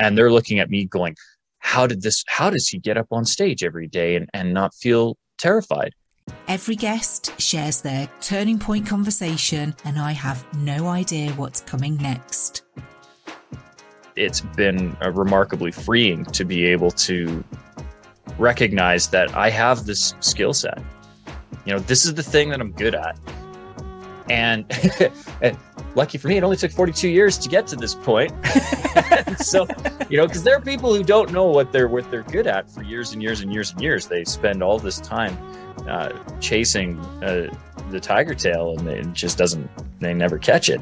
and they're looking at me going, how did this, how does he get up on stage every day and, and not feel terrified? Every guest shares their turning point conversation, and I have no idea what's coming next. It's been remarkably freeing to be able to recognize that I have this skill set. You know, this is the thing that I'm good at. And, lucky for me, it only took 42 years to get to this point. so, you know, because there are people who don't know what they're what they're good at for years and years and years and years. They spend all this time uh, chasing uh, the tiger tail, and it just doesn't. They never catch it.